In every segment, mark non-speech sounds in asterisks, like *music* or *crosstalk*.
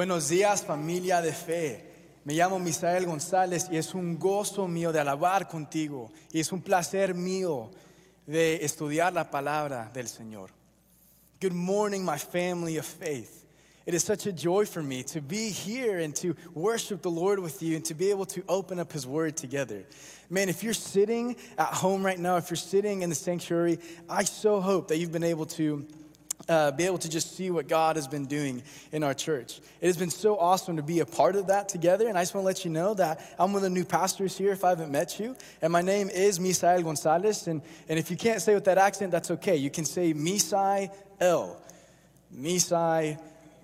Buenos días familia de fe. Me llamo Misael González y es un gozo mío de alabar contigo y es un placer mío de estudiar la palabra del Señor. Good morning my family of faith. It is such a joy for me to be here and to worship the Lord with you and to be able to open up His Word together. Man, if you're sitting at home right now, if you're sitting in the sanctuary, I so hope that you've been able to uh, be able to just see what God has been doing in our church. It has been so awesome to be a part of that together. And I just want to let you know that I'm one of the new pastors here if I haven't met you. And my name is Misael Gonzalez. And, and if you can't say with that accent, that's okay. You can say Misai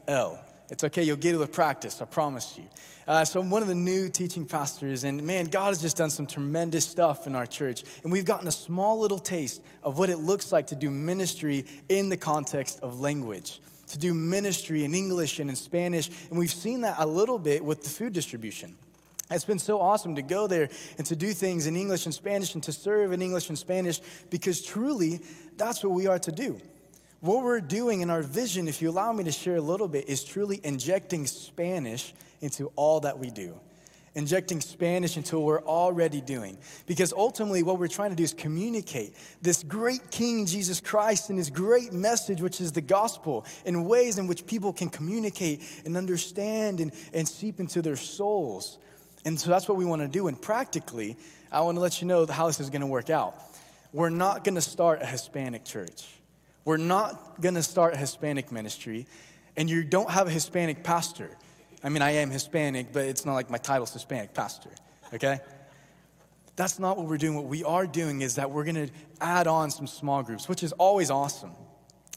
El. It's okay, you'll get it with practice, I promise you. Uh, so, I'm one of the new teaching pastors, and man, God has just done some tremendous stuff in our church. And we've gotten a small little taste of what it looks like to do ministry in the context of language, to do ministry in English and in Spanish. And we've seen that a little bit with the food distribution. It's been so awesome to go there and to do things in English and Spanish and to serve in English and Spanish because truly that's what we are to do. What we're doing in our vision, if you allow me to share a little bit, is truly injecting Spanish into all that we do. Injecting Spanish into what we're already doing. Because ultimately, what we're trying to do is communicate this great King Jesus Christ and his great message, which is the gospel, in ways in which people can communicate and understand and, and seep into their souls. And so that's what we want to do. And practically, I want to let you know how this is going to work out. We're not going to start a Hispanic church. We're not going to start a Hispanic ministry, and you don't have a Hispanic pastor. I mean, I am Hispanic, but it's not like my title's Hispanic pastor, okay? That's not what we're doing. What we are doing is that we're going to add on some small groups, which is always awesome.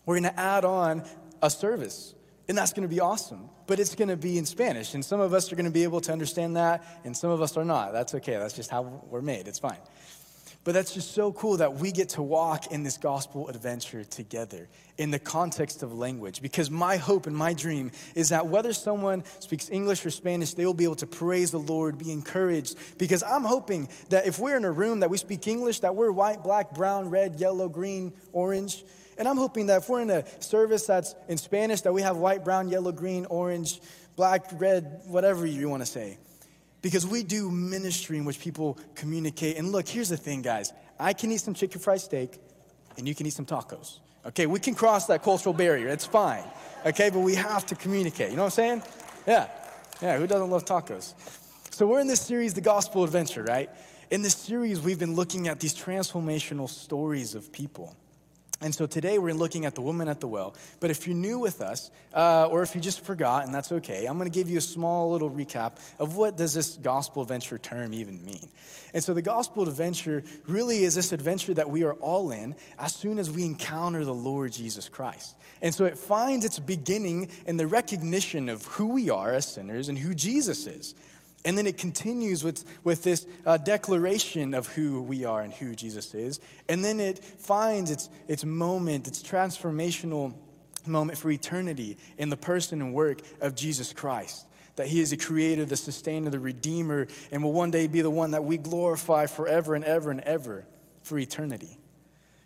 We're going to add on a service, and that's going to be awesome. But it's going to be in Spanish, and some of us are going to be able to understand that, and some of us are not. That's okay. That's just how we're made. It's fine. But that's just so cool that we get to walk in this gospel adventure together in the context of language. Because my hope and my dream is that whether someone speaks English or Spanish, they will be able to praise the Lord, be encouraged. Because I'm hoping that if we're in a room that we speak English, that we're white, black, brown, red, yellow, green, orange. And I'm hoping that if we're in a service that's in Spanish, that we have white, brown, yellow, green, orange, black, red, whatever you want to say because we do ministry in which people communicate. And look, here's the thing, guys I can eat some chicken fried steak, and you can eat some tacos. Okay, we can cross that cultural barrier. It's fine. Okay, but we have to communicate. You know what I'm saying? Yeah. Yeah, who doesn't love tacos? So we're in this series, The Gospel Adventure, right? In this series, we've been looking at these transformational stories of people. And so today we're looking at the woman at the well. But if you're new with us, uh, or if you just forgot, and that's okay, I'm going to give you a small little recap of what does this gospel adventure term even mean. And so the gospel adventure really is this adventure that we are all in as soon as we encounter the Lord Jesus Christ. And so it finds its beginning in the recognition of who we are as sinners and who Jesus is. And then it continues with, with this uh, declaration of who we are and who Jesus is. And then it finds its, its moment, its transformational moment for eternity in the person and work of Jesus Christ. That he is the creator, the sustainer, the redeemer, and will one day be the one that we glorify forever and ever and ever for eternity.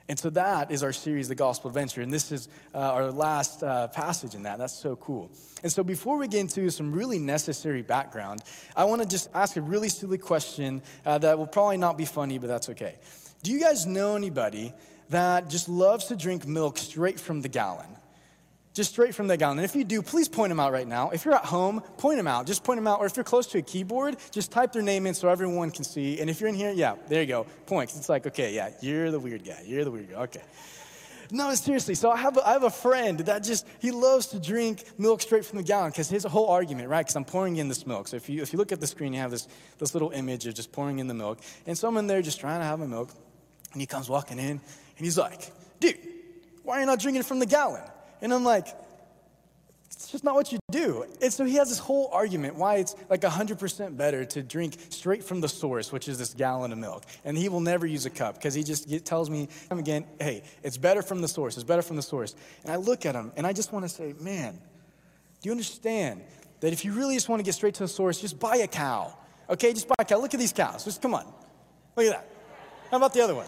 And so that is our series, The Gospel Adventure. And this is uh, our last uh, passage in that. That's so cool. And so before we get into some really necessary background, I want to just ask a really silly question uh, that will probably not be funny, but that's okay. Do you guys know anybody that just loves to drink milk straight from the gallon? Just straight from the gallon. And if you do, please point them out right now. If you're at home, point them out. Just point them out. Or if you're close to a keyboard, just type their name in so everyone can see. And if you're in here, yeah, there you go. Points. It's like, okay, yeah, you're the weird guy. You're the weird guy. Okay. No, seriously. So I have a, I have a friend that just, he loves to drink milk straight from the gallon because his whole argument, right? Because I'm pouring in this milk. So if you, if you look at the screen, you have this, this little image of just pouring in the milk. And someone there just trying to have a milk. And he comes walking in and he's like, dude, why are you not drinking from the gallon? And I'm like, it's just not what you do. And so he has this whole argument why it's like 100% better to drink straight from the source, which is this gallon of milk. And he will never use a cup because he just tells me time again, hey, it's better from the source. It's better from the source. And I look at him and I just want to say, man, do you understand that if you really just want to get straight to the source, just buy a cow. Okay, just buy a cow. Look at these cows. Just come on. Look at that. How about the other one?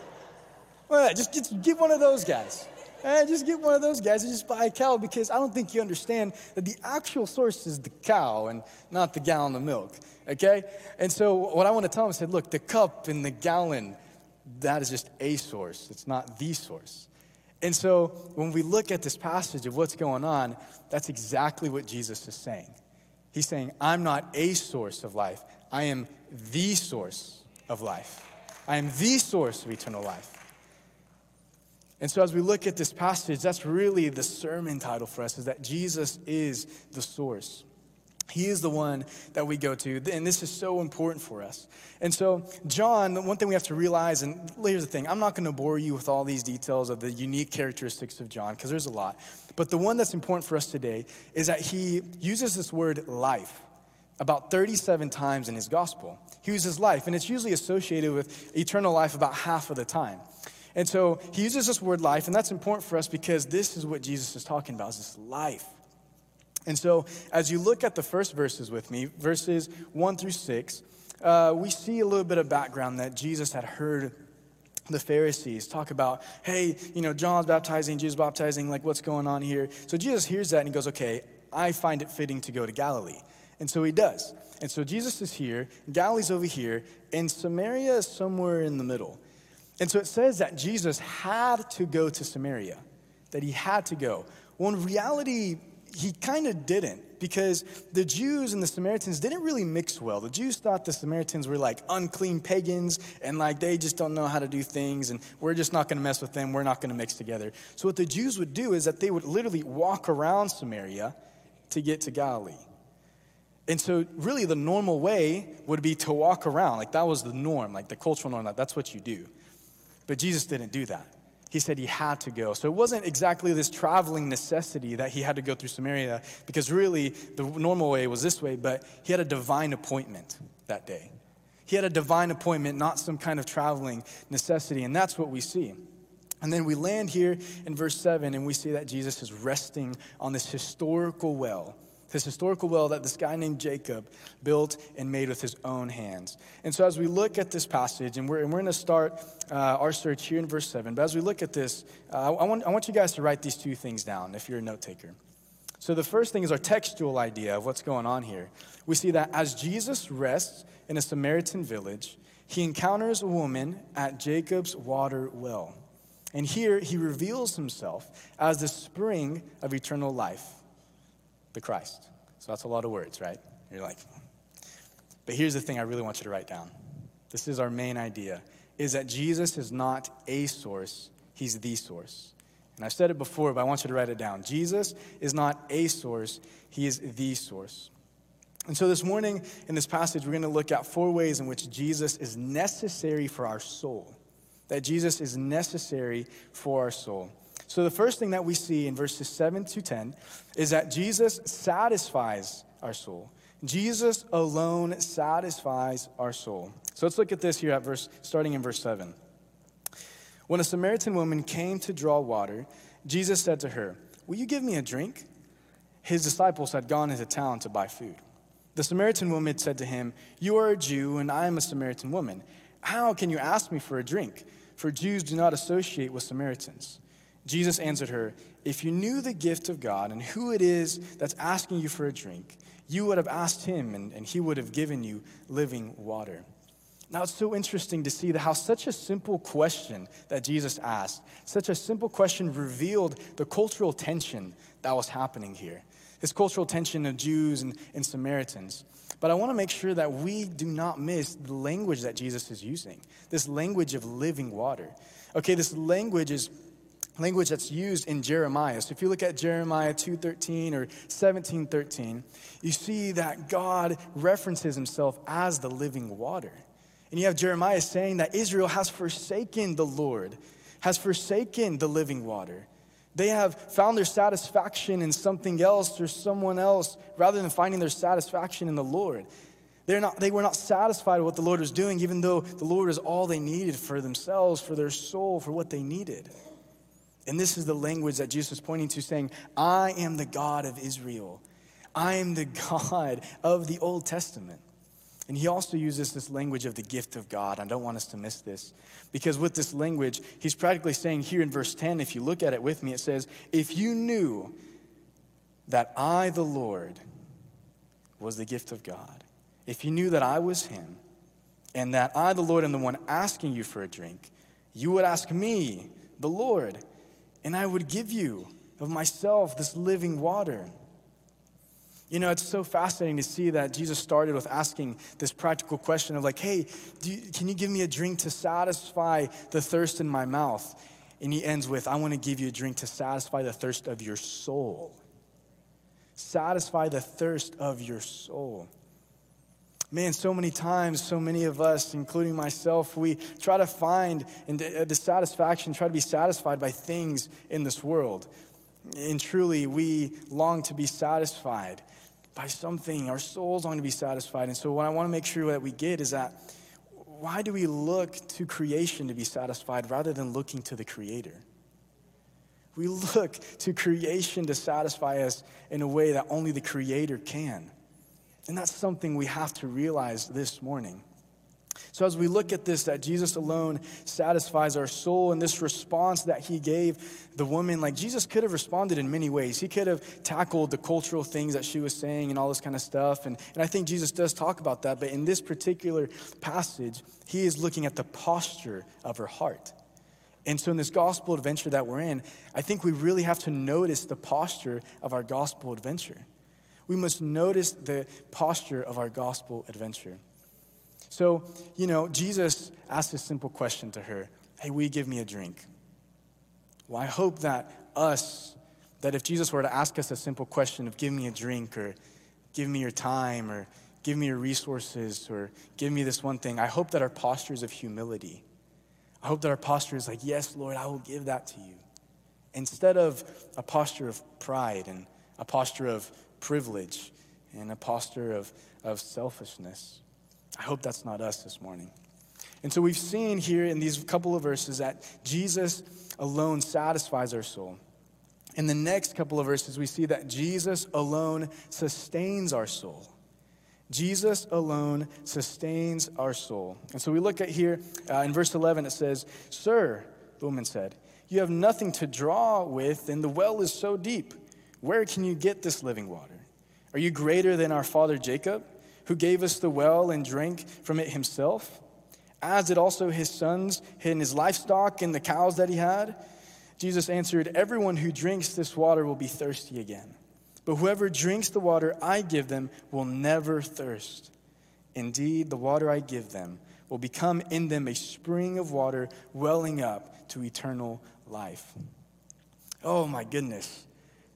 Look at that. Just, just get one of those guys. Eh, just get one of those guys and just buy a cow because I don't think you understand that the actual source is the cow and not the gallon of milk. Okay? And so what I want to tell him is, look, the cup and the gallon, that is just a source. It's not the source. And so when we look at this passage of what's going on, that's exactly what Jesus is saying. He's saying, I'm not a source of life, I am the source of life. I am the source of eternal life. And so as we look at this passage, that's really the sermon title for us is that Jesus is the source. He is the one that we go to, and this is so important for us. And so, John, the one thing we have to realize, and here's the thing I'm not going to bore you with all these details of the unique characteristics of John, because there's a lot. But the one that's important for us today is that he uses this word life about 37 times in his gospel. He uses life, and it's usually associated with eternal life about half of the time. And so he uses this word life, and that's important for us because this is what Jesus is talking about, is this life. And so, as you look at the first verses with me, verses one through six, uh, we see a little bit of background that Jesus had heard the Pharisees talk about, hey, you know, John's baptizing, Jesus baptizing, like what's going on here? So Jesus hears that and he goes, okay, I find it fitting to go to Galilee. And so he does. And so Jesus is here, Galilee's over here, and Samaria is somewhere in the middle. And so it says that Jesus had to go to Samaria, that he had to go. Well, in reality, he kind of didn't because the Jews and the Samaritans didn't really mix well. The Jews thought the Samaritans were like unclean pagans and like they just don't know how to do things and we're just not going to mess with them. We're not going to mix together. So, what the Jews would do is that they would literally walk around Samaria to get to Galilee. And so, really, the normal way would be to walk around. Like, that was the norm, like the cultural norm, that's what you do. But Jesus didn't do that he said he had to go. So it wasn't exactly this traveling necessity that he had to go through Samaria, because really the normal way was this way, but he had a divine appointment that day. He had a divine appointment, not some kind of traveling necessity, and that's what we see. And then we land here in verse 7, and we see that Jesus is resting on this historical well this historical well that this guy named Jacob built and made with his own hands. And so, as we look at this passage, and we're, and we're going to start uh, our search here in verse 7, but as we look at this, uh, I, want, I want you guys to write these two things down if you're a note taker. So, the first thing is our textual idea of what's going on here. We see that as Jesus rests in a Samaritan village, he encounters a woman at Jacob's water well. And here he reveals himself as the spring of eternal life the Christ. So that's a lot of words, right? You're like, but here's the thing I really want you to write down. This is our main idea is that Jesus is not a source, he's the source. And I've said it before, but I want you to write it down. Jesus is not a source, he is the source. And so this morning in this passage, we're going to look at four ways in which Jesus is necessary for our soul. That Jesus is necessary for our soul. So, the first thing that we see in verses 7 to 10 is that Jesus satisfies our soul. Jesus alone satisfies our soul. So, let's look at this here at verse, starting in verse 7. When a Samaritan woman came to draw water, Jesus said to her, Will you give me a drink? His disciples had gone into town to buy food. The Samaritan woman said to him, You are a Jew, and I am a Samaritan woman. How can you ask me for a drink? For Jews do not associate with Samaritans. Jesus answered her, If you knew the gift of God and who it is that's asking you for a drink, you would have asked him, and, and he would have given you living water. Now, it's so interesting to see how such a simple question that Jesus asked, such a simple question revealed the cultural tension that was happening here. This cultural tension of Jews and, and Samaritans. But I want to make sure that we do not miss the language that Jesus is using this language of living water. Okay, this language is language that's used in Jeremiah. So if you look at Jeremiah 2:13 or 17:13, you see that God references himself as the living water. And you have Jeremiah saying that Israel has forsaken the Lord, has forsaken the living water. They have found their satisfaction in something else or someone else rather than finding their satisfaction in the Lord. They're not, they were not satisfied with what the Lord was doing, even though the Lord is all they needed for themselves, for their soul, for what they needed. And this is the language that Jesus is pointing to, saying, I am the God of Israel. I am the *laughs* God of the Old Testament. And he also uses this language of the gift of God. I don't want us to miss this. Because with this language, he's practically saying here in verse 10, if you look at it with me, it says, If you knew that I, the Lord, was the gift of God, if you knew that I was him, and that I, the Lord, am the one asking you for a drink, you would ask me, the Lord, and I would give you of myself this living water. You know, it's so fascinating to see that Jesus started with asking this practical question of, like, hey, you, can you give me a drink to satisfy the thirst in my mouth? And he ends with, I want to give you a drink to satisfy the thirst of your soul. Satisfy the thirst of your soul. Man, so many times, so many of us, including myself, we try to find uh, the satisfaction, try to be satisfied by things in this world. And truly, we long to be satisfied by something. Our souls long to be satisfied. And so, what I want to make sure that we get is that why do we look to creation to be satisfied rather than looking to the Creator? We look to creation to satisfy us in a way that only the Creator can. And that's something we have to realize this morning. So, as we look at this, that Jesus alone satisfies our soul, and this response that he gave the woman, like Jesus could have responded in many ways. He could have tackled the cultural things that she was saying and all this kind of stuff. And, and I think Jesus does talk about that. But in this particular passage, he is looking at the posture of her heart. And so, in this gospel adventure that we're in, I think we really have to notice the posture of our gospel adventure. We must notice the posture of our gospel adventure. So, you know, Jesus asked a simple question to her Hey, will you give me a drink? Well, I hope that us, that if Jesus were to ask us a simple question of give me a drink or give me your time or give me your resources or give me this one thing, I hope that our posture is of humility. I hope that our posture is like, yes, Lord, I will give that to you. Instead of a posture of pride and a posture of privilege and a posture of, of selfishness. I hope that's not us this morning. And so we've seen here in these couple of verses that Jesus alone satisfies our soul. In the next couple of verses, we see that Jesus alone sustains our soul. Jesus alone sustains our soul. And so we look at here uh, in verse 11, it says, Sir, the woman said, you have nothing to draw with, and the well is so deep. Where can you get this living water? Are you greater than our father Jacob, who gave us the well and drank from it himself? As did also his sons and his livestock and the cows that he had? Jesus answered, Everyone who drinks this water will be thirsty again. But whoever drinks the water I give them will never thirst. Indeed, the water I give them will become in them a spring of water welling up to eternal life. Oh my goodness.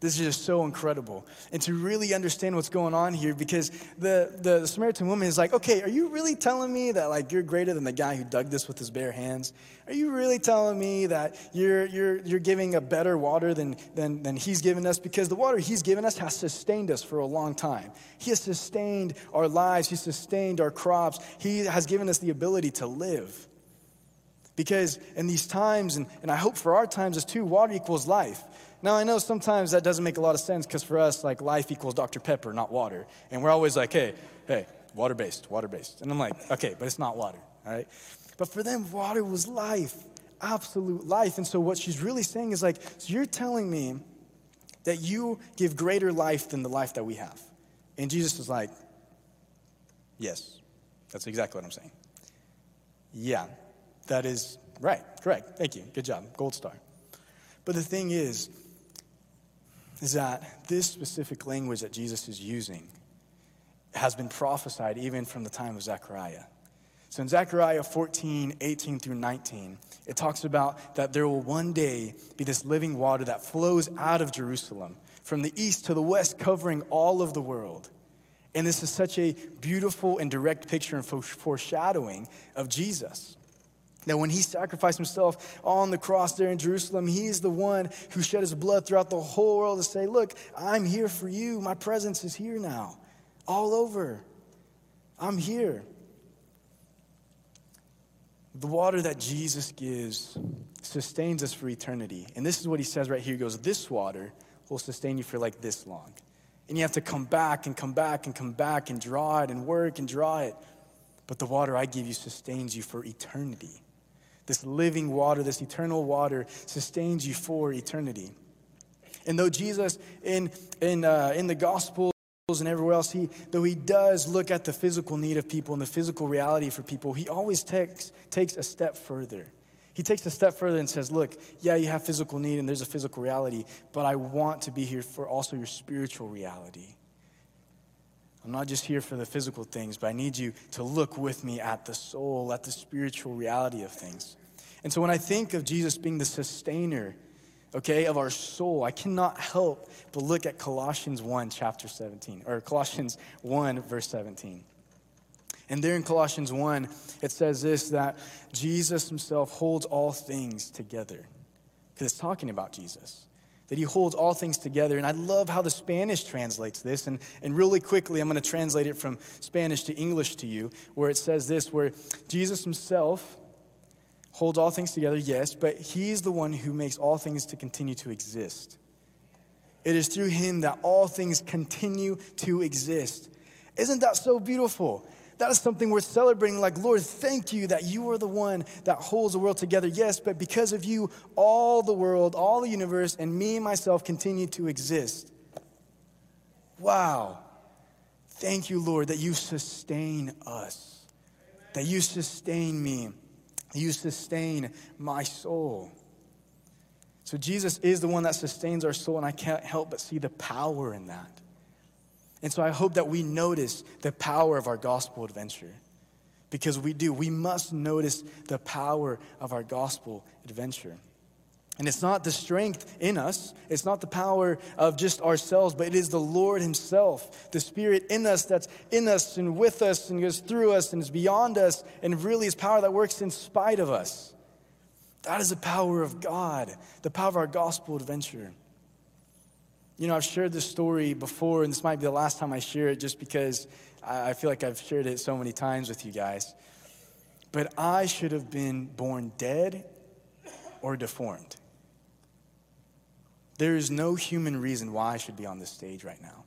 This is just so incredible. And to really understand what's going on here, because the, the, the, Samaritan woman is like, okay, are you really telling me that like you're greater than the guy who dug this with his bare hands? Are you really telling me that you're, you're, you're giving a better water than, than, than he's given us? Because the water he's given us has sustained us for a long time. He has sustained our lives, he's sustained our crops, he has given us the ability to live. Because in these times, and, and I hope for our times as too, water equals life. Now, I know sometimes that doesn't make a lot of sense because for us, like, life equals Dr. Pepper, not water. And we're always like, hey, hey, water based, water based. And I'm like, okay, but it's not water, all right? But for them, water was life, absolute life. And so what she's really saying is like, so you're telling me that you give greater life than the life that we have. And Jesus is like, yes, that's exactly what I'm saying. Yeah, that is right, correct. Thank you. Good job. Gold star. But the thing is, is that this specific language that Jesus is using has been prophesied even from the time of Zechariah. So in Zechariah 14, 18 through 19, it talks about that there will one day be this living water that flows out of Jerusalem from the east to the west, covering all of the world. And this is such a beautiful and direct picture and foreshadowing of Jesus. That when he sacrificed himself on the cross there in Jerusalem, he's the one who shed his blood throughout the whole world to say, Look, I'm here for you. My presence is here now, all over. I'm here. The water that Jesus gives sustains us for eternity. And this is what he says right here. He goes, This water will sustain you for like this long. And you have to come back and come back and come back and draw it and work and draw it. but the water I give you sustains you for eternity. This living water, this eternal water, sustains you for eternity. And though Jesus in, in, uh, in the Gospels and everywhere else, he, though he does look at the physical need of people and the physical reality for people, he always takes, takes a step further. He takes a step further and says, Look, yeah, you have physical need and there's a physical reality, but I want to be here for also your spiritual reality. I'm not just here for the physical things, but I need you to look with me at the soul, at the spiritual reality of things. And so when I think of Jesus being the sustainer, okay, of our soul, I cannot help but look at Colossians 1, chapter 17, or Colossians 1, verse 17. And there in Colossians 1, it says this that Jesus himself holds all things together. Because it's talking about Jesus that he holds all things together. And I love how the Spanish translates this. And, and really quickly, I'm going to translate it from Spanish to English to you, where it says this where Jesus himself holds all things together, yes, but he's the one who makes all things to continue to exist. It is through him that all things continue to exist. Isn't that so beautiful? that is something worth celebrating. Like, Lord, thank you that you are the one that holds the world together. Yes, but because of you, all the world, all the universe, and me and myself continue to exist. Wow. Thank you, Lord, that you sustain us, that you sustain me, you sustain my soul. So, Jesus is the one that sustains our soul, and I can't help but see the power in that. And so I hope that we notice the power of our gospel adventure. Because we do. We must notice the power of our gospel adventure. And it's not the strength in us, it's not the power of just ourselves, but it is the Lord Himself, the Spirit in us that's in us and with us and goes through us and is beyond us, and really is power that works in spite of us. That is the power of God, the power of our gospel adventure. You know, I've shared this story before, and this might be the last time I share it just because I feel like I've shared it so many times with you guys. But I should have been born dead or deformed. There is no human reason why I should be on this stage right now.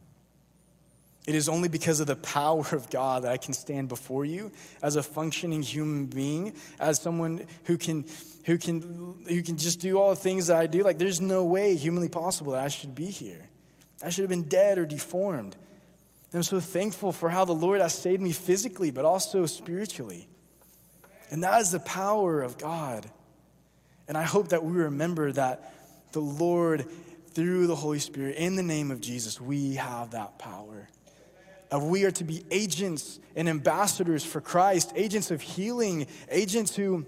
It is only because of the power of God that I can stand before you as a functioning human being, as someone who can, who can, who can just do all the things that I do. Like, there's no way humanly possible that I should be here. I should have been dead or deformed. And I'm so thankful for how the Lord has saved me physically, but also spiritually. And that is the power of God. And I hope that we remember that the Lord, through the Holy Spirit, in the name of Jesus, we have that power of we are to be agents and ambassadors for Christ, agents of healing, agents who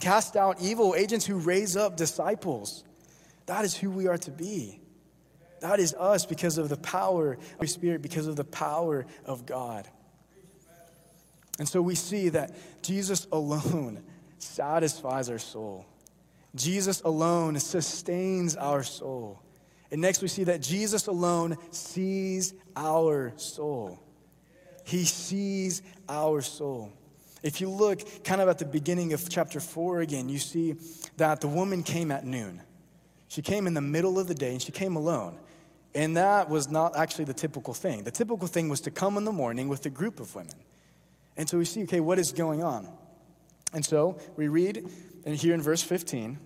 cast out evil, agents who raise up disciples. That is who we are to be. That is us because of the power of the Spirit, because of the power of God. And so we see that Jesus alone *laughs* satisfies our soul. Jesus alone sustains our soul. And next we see that Jesus alone sees our soul. He sees our soul. If you look kind of at the beginning of chapter 4 again, you see that the woman came at noon. She came in the middle of the day and she came alone. And that was not actually the typical thing. The typical thing was to come in the morning with a group of women. And so we see, okay, what is going on? And so we read, and here in verse 15,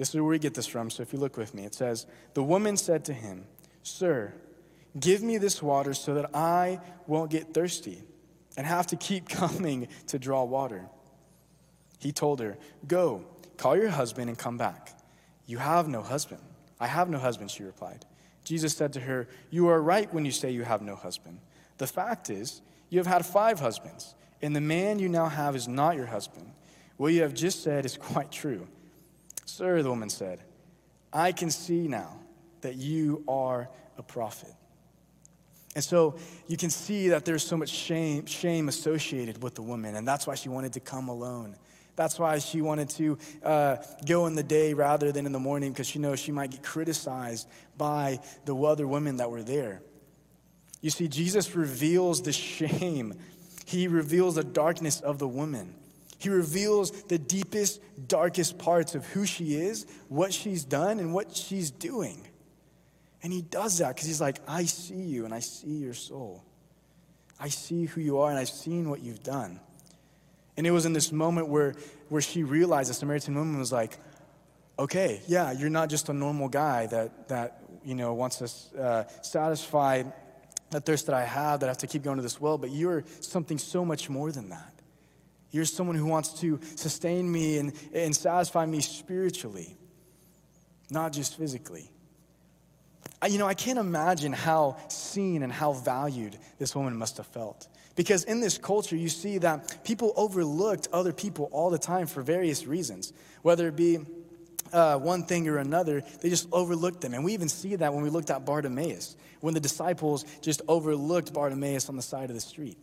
this is where we get this from, so if you look with me, it says, The woman said to him, Sir, give me this water so that I won't get thirsty and have to keep *laughs* coming to draw water. He told her, Go, call your husband and come back. You have no husband. I have no husband, she replied. Jesus said to her, You are right when you say you have no husband. The fact is, you have had five husbands, and the man you now have is not your husband. What you have just said is quite true. Sir, the woman said, I can see now that you are a prophet. And so you can see that there's so much shame, shame associated with the woman, and that's why she wanted to come alone. That's why she wanted to uh, go in the day rather than in the morning, because she knows she might get criticized by the other women that were there. You see, Jesus reveals the shame, he reveals the darkness of the woman. He reveals the deepest, darkest parts of who she is, what she's done, and what she's doing. And he does that because he's like, I see you and I see your soul. I see who you are and I've seen what you've done. And it was in this moment where, where she realized, the Samaritan woman was like, okay, yeah, you're not just a normal guy that, that you know, wants to uh, satisfy the thirst that I have, that I have to keep going to this well, but you're something so much more than that. You're someone who wants to sustain me and, and satisfy me spiritually, not just physically. I, you know, I can't imagine how seen and how valued this woman must have felt. Because in this culture, you see that people overlooked other people all the time for various reasons, whether it be uh, one thing or another, they just overlooked them. And we even see that when we looked at Bartimaeus, when the disciples just overlooked Bartimaeus on the side of the street.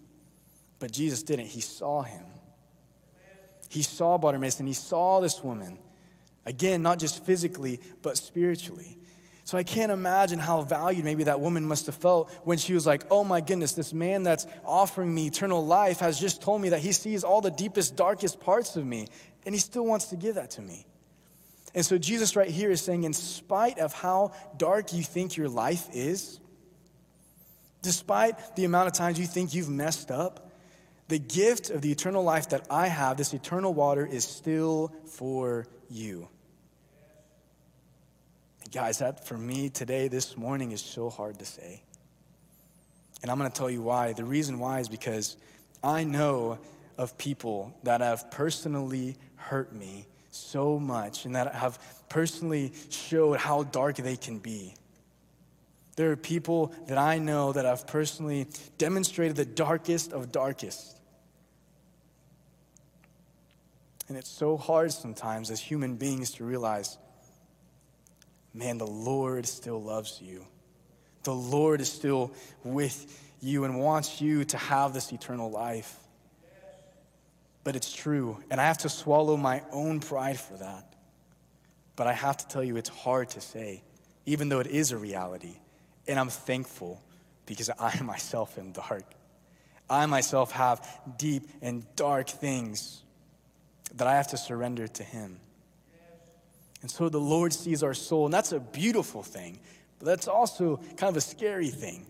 But Jesus didn't. He saw him. He saw Bartimaeus and he saw this woman. Again, not just physically, but spiritually. So I can't imagine how valued maybe that woman must have felt when she was like, oh my goodness, this man that's offering me eternal life has just told me that he sees all the deepest, darkest parts of me, and he still wants to give that to me. And so Jesus, right here, is saying, in spite of how dark you think your life is, despite the amount of times you think you've messed up, the gift of the eternal life that I have, this eternal water, is still for you. Guys, that for me today, this morning, is so hard to say. And I'm going to tell you why. The reason why is because I know of people that have personally hurt me so much and that have personally showed how dark they can be. There are people that I know that I've personally demonstrated the darkest of darkest. And it's so hard sometimes as human beings to realize man, the Lord still loves you. The Lord is still with you and wants you to have this eternal life but it's true. And I have to swallow my own pride for that. But I have to tell you, it's hard to say, even though it is a reality. And I'm thankful because I *laughs* myself am dark. I myself have deep and dark things that I have to surrender to Him. And so the Lord sees our soul, and that's a beautiful thing, but that's also kind of a scary thing.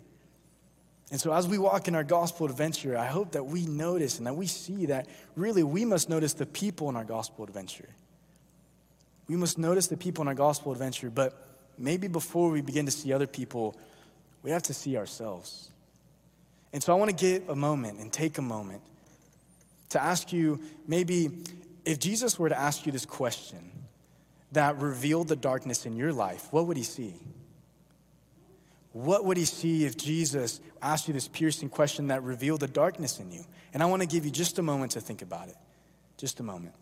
And so, as we walk in our gospel adventure, I hope that we notice and that we see that really we must notice the people in our gospel adventure. We must notice the people in our gospel adventure, but maybe before we begin to see other people, we have to see ourselves. And so, I want to get a moment and take a moment to ask you maybe if Jesus were to ask you this question that revealed the darkness in your life, what would he see? What would he see if Jesus asked you this piercing question that revealed the darkness in you? And I want to give you just a moment to think about it. Just a moment.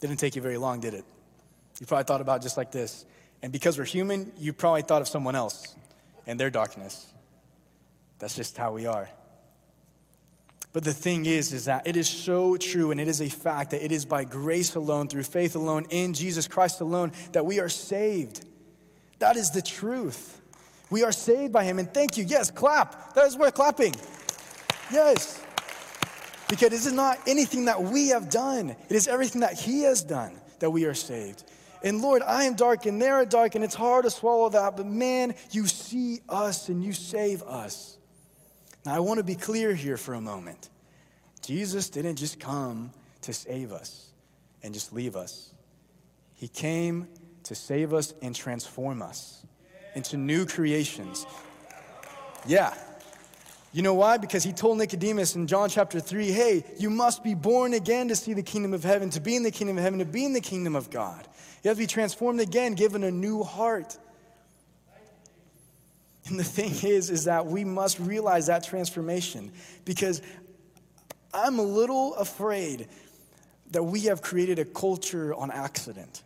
Didn't take you very long, did it? You probably thought about just like this. And because we're human, you probably thought of someone else and their darkness. That's just how we are. But the thing is, is that it is so true and it is a fact that it is by grace alone, through faith alone, in Jesus Christ alone, that we are saved. That is the truth. We are saved by him. And thank you. Yes, clap. That is worth clapping. Yes. Because this is not anything that we have done, it is everything that he has done that we are saved. And Lord, I am dark and they are dark, and it's hard to swallow that, but man, you see us and you save us. Now, I want to be clear here for a moment. Jesus didn't just come to save us and just leave us, He came to save us and transform us into new creations. Yeah. You know why? Because he told Nicodemus in John chapter 3 hey, you must be born again to see the kingdom of heaven, to be in the kingdom of heaven, to be in the kingdom of God. You have to be transformed again, given a new heart. And the thing is, is that we must realize that transformation because I'm a little afraid that we have created a culture on accident.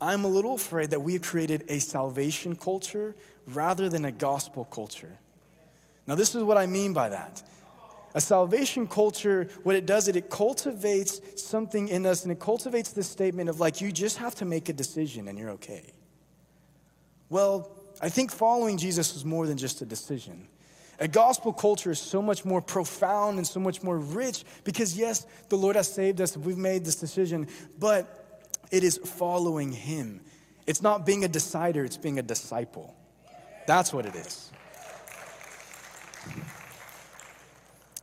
I'm a little afraid that we have created a salvation culture rather than a gospel culture. Now, this is what I mean by that. A salvation culture, what it does is it cultivates something in us and it cultivates this statement of like, you just have to make a decision and you're okay. Well, I think following Jesus is more than just a decision. A gospel culture is so much more profound and so much more rich because, yes, the Lord has saved us, we've made this decision, but it is following Him. It's not being a decider, it's being a disciple. That's what it is.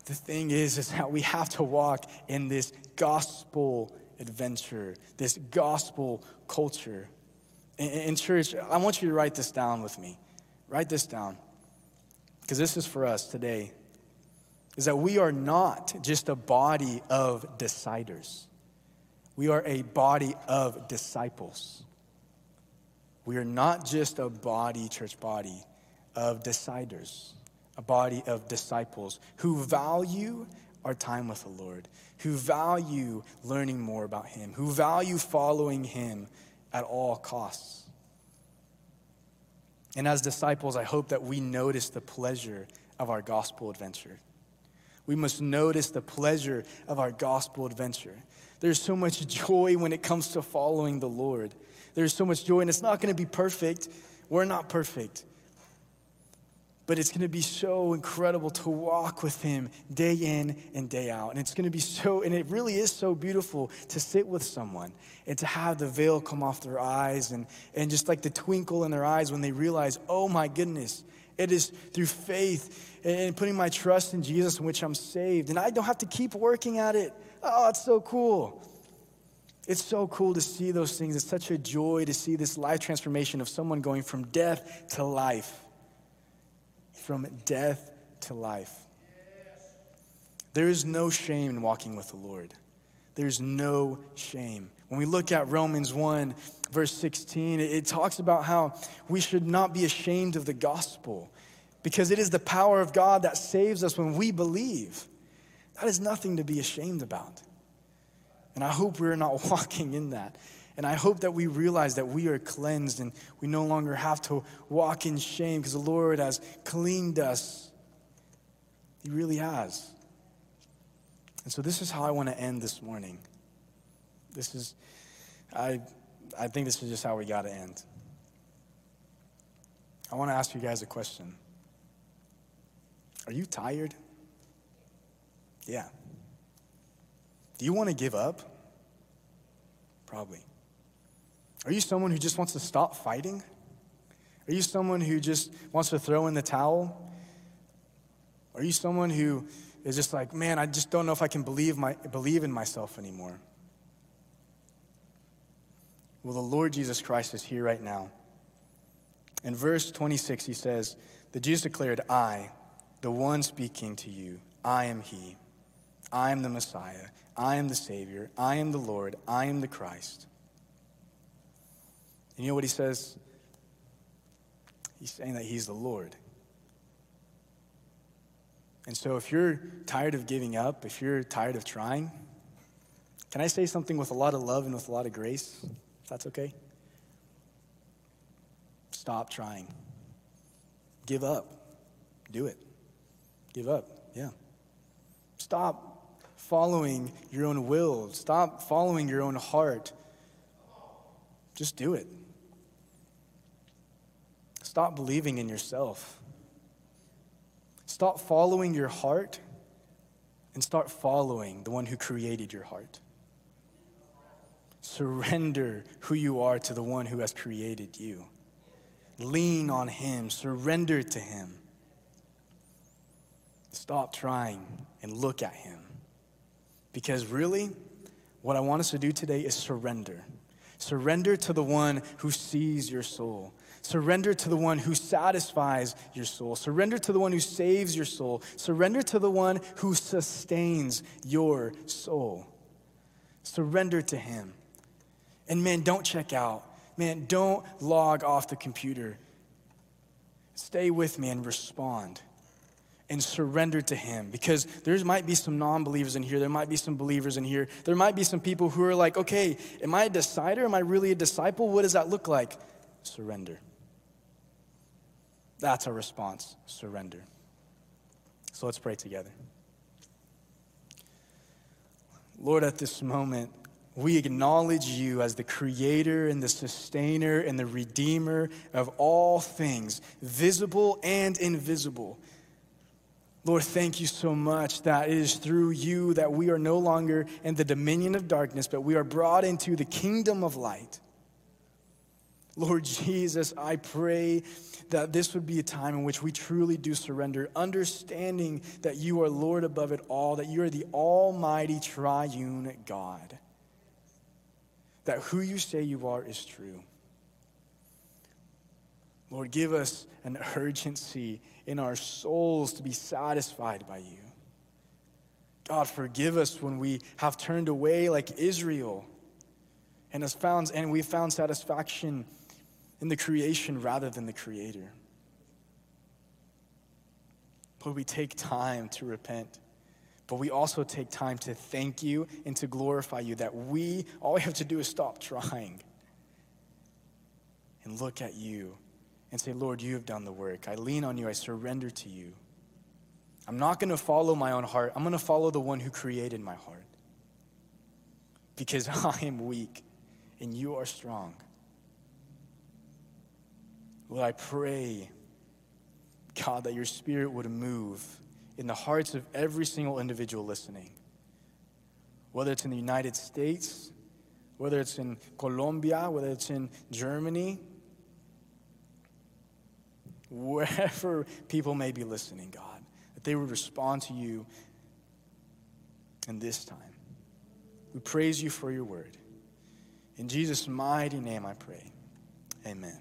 The thing is, is that we have to walk in this gospel adventure, this gospel culture. In, in church, I want you to write this down with me. Write this down. Because this is for us today. Is that we are not just a body of deciders. We are a body of disciples. We are not just a body, church body, of deciders, a body of disciples who value our time with the Lord, who value learning more about Him, who value following Him at all costs. And as disciples, I hope that we notice the pleasure of our gospel adventure. We must notice the pleasure of our gospel adventure. There's so much *laughs* joy when it comes to following the Lord. There's so much joy, and it's not going to be perfect. We're not perfect. But it's going to be so incredible to walk with Him day in and day out. And it's going to be so, and it really is so beautiful to sit with someone and to have the veil come off their eyes and, and just like the twinkle in their eyes when they realize, oh my goodness, it is through faith and putting my trust in Jesus in which I'm saved. And I don't have to keep working at it. Oh, it's so cool. It's so cool to see those things. It's such a joy to see this life transformation of someone going from death to life from death to life. There is no shame in walking with the Lord. There's no shame. When we look at Romans 1, verse 16, it talks about how we should not be ashamed of the gospel because it is the power of God that saves us when we believe. That is nothing to be ashamed about. And I hope we're not *laughs* walking in that. And I hope that we realize that we are cleansed and we no longer have to walk in shame because the Lord has cleaned us. He really has. And so this is how I want to end this morning. This is, I, I think this is just how we got to end. I want to ask you guys a question. Are you tired? Yeah. Do you want to give up? Probably. Are you someone who just wants to stop fighting? Are you someone who just wants to throw in the towel? Are you someone who is just like, man, I just don't know if I can believe, my, believe in myself anymore? Well, the Lord Jesus Christ is here right now. In verse 26, he says, that Jesus declared, I, the one speaking to you, I am he. I am the Messiah. I am the Savior. I am the Lord. I am the Christ. And you know what he says? He's saying that he's the Lord. And so if you're tired of giving up, if you're tired of trying, can I say something with a lot of love and with a lot of grace? If that's okay? Stop trying. Give up. Do it. Give up. Yeah. Stop following your own will. Stop following your own heart. Just do it. Stop believing in yourself. Stop following your heart and start following the one who created your heart. Surrender who you are to the one who has created you. Lean on him, surrender to him. Stop trying and look at him. Because really, what I want us to do today is surrender. Surrender to the one who sees your soul. Surrender to the one who satisfies your soul. Surrender to the one who saves your soul. Surrender to the one who sustains your soul. Surrender to him. And man, don't check out. Man, don't log off the computer. Stay with me and respond and surrender to Him because there might be some non believers in here. There might be some believers in here. There might be some people who are like, okay, am I a decider? Am I really a disciple? What does that look like? Surrender. That's our response surrender. So let's pray together. Lord, at this moment, we acknowledge you as the creator and the sustainer and the redeemer of all things, visible and invisible. Lord, thank you so much that it is through you that we are no longer in the dominion of darkness, but we are brought into the kingdom of light. Lord Jesus, I pray that this would be a time in which we truly do surrender, understanding that you are Lord above it all, that you are the almighty triune God, that who you say you are is true. Lord, give us an urgency in our souls to be satisfied by you. God, forgive us when we have turned away like Israel and, has found, and we found satisfaction in the creation rather than the creator. But we take time to repent, but we also take time to thank you and to glorify you that we, all we have to do is stop trying and look at you and say, Lord, you have done the work. I lean on you, I surrender to you. I'm not going to follow my own heart, I'm going to follow the one who created my heart because *laughs* I am weak and you are strong. Lord, I pray, God, that your spirit would move in the hearts of every single individual listening, whether it's in the United States, whether it's in Colombia, whether it's in Germany, wherever people may be listening, God, that they would respond to you in this time. We praise you for your word. In Jesus' mighty name I pray. Amen.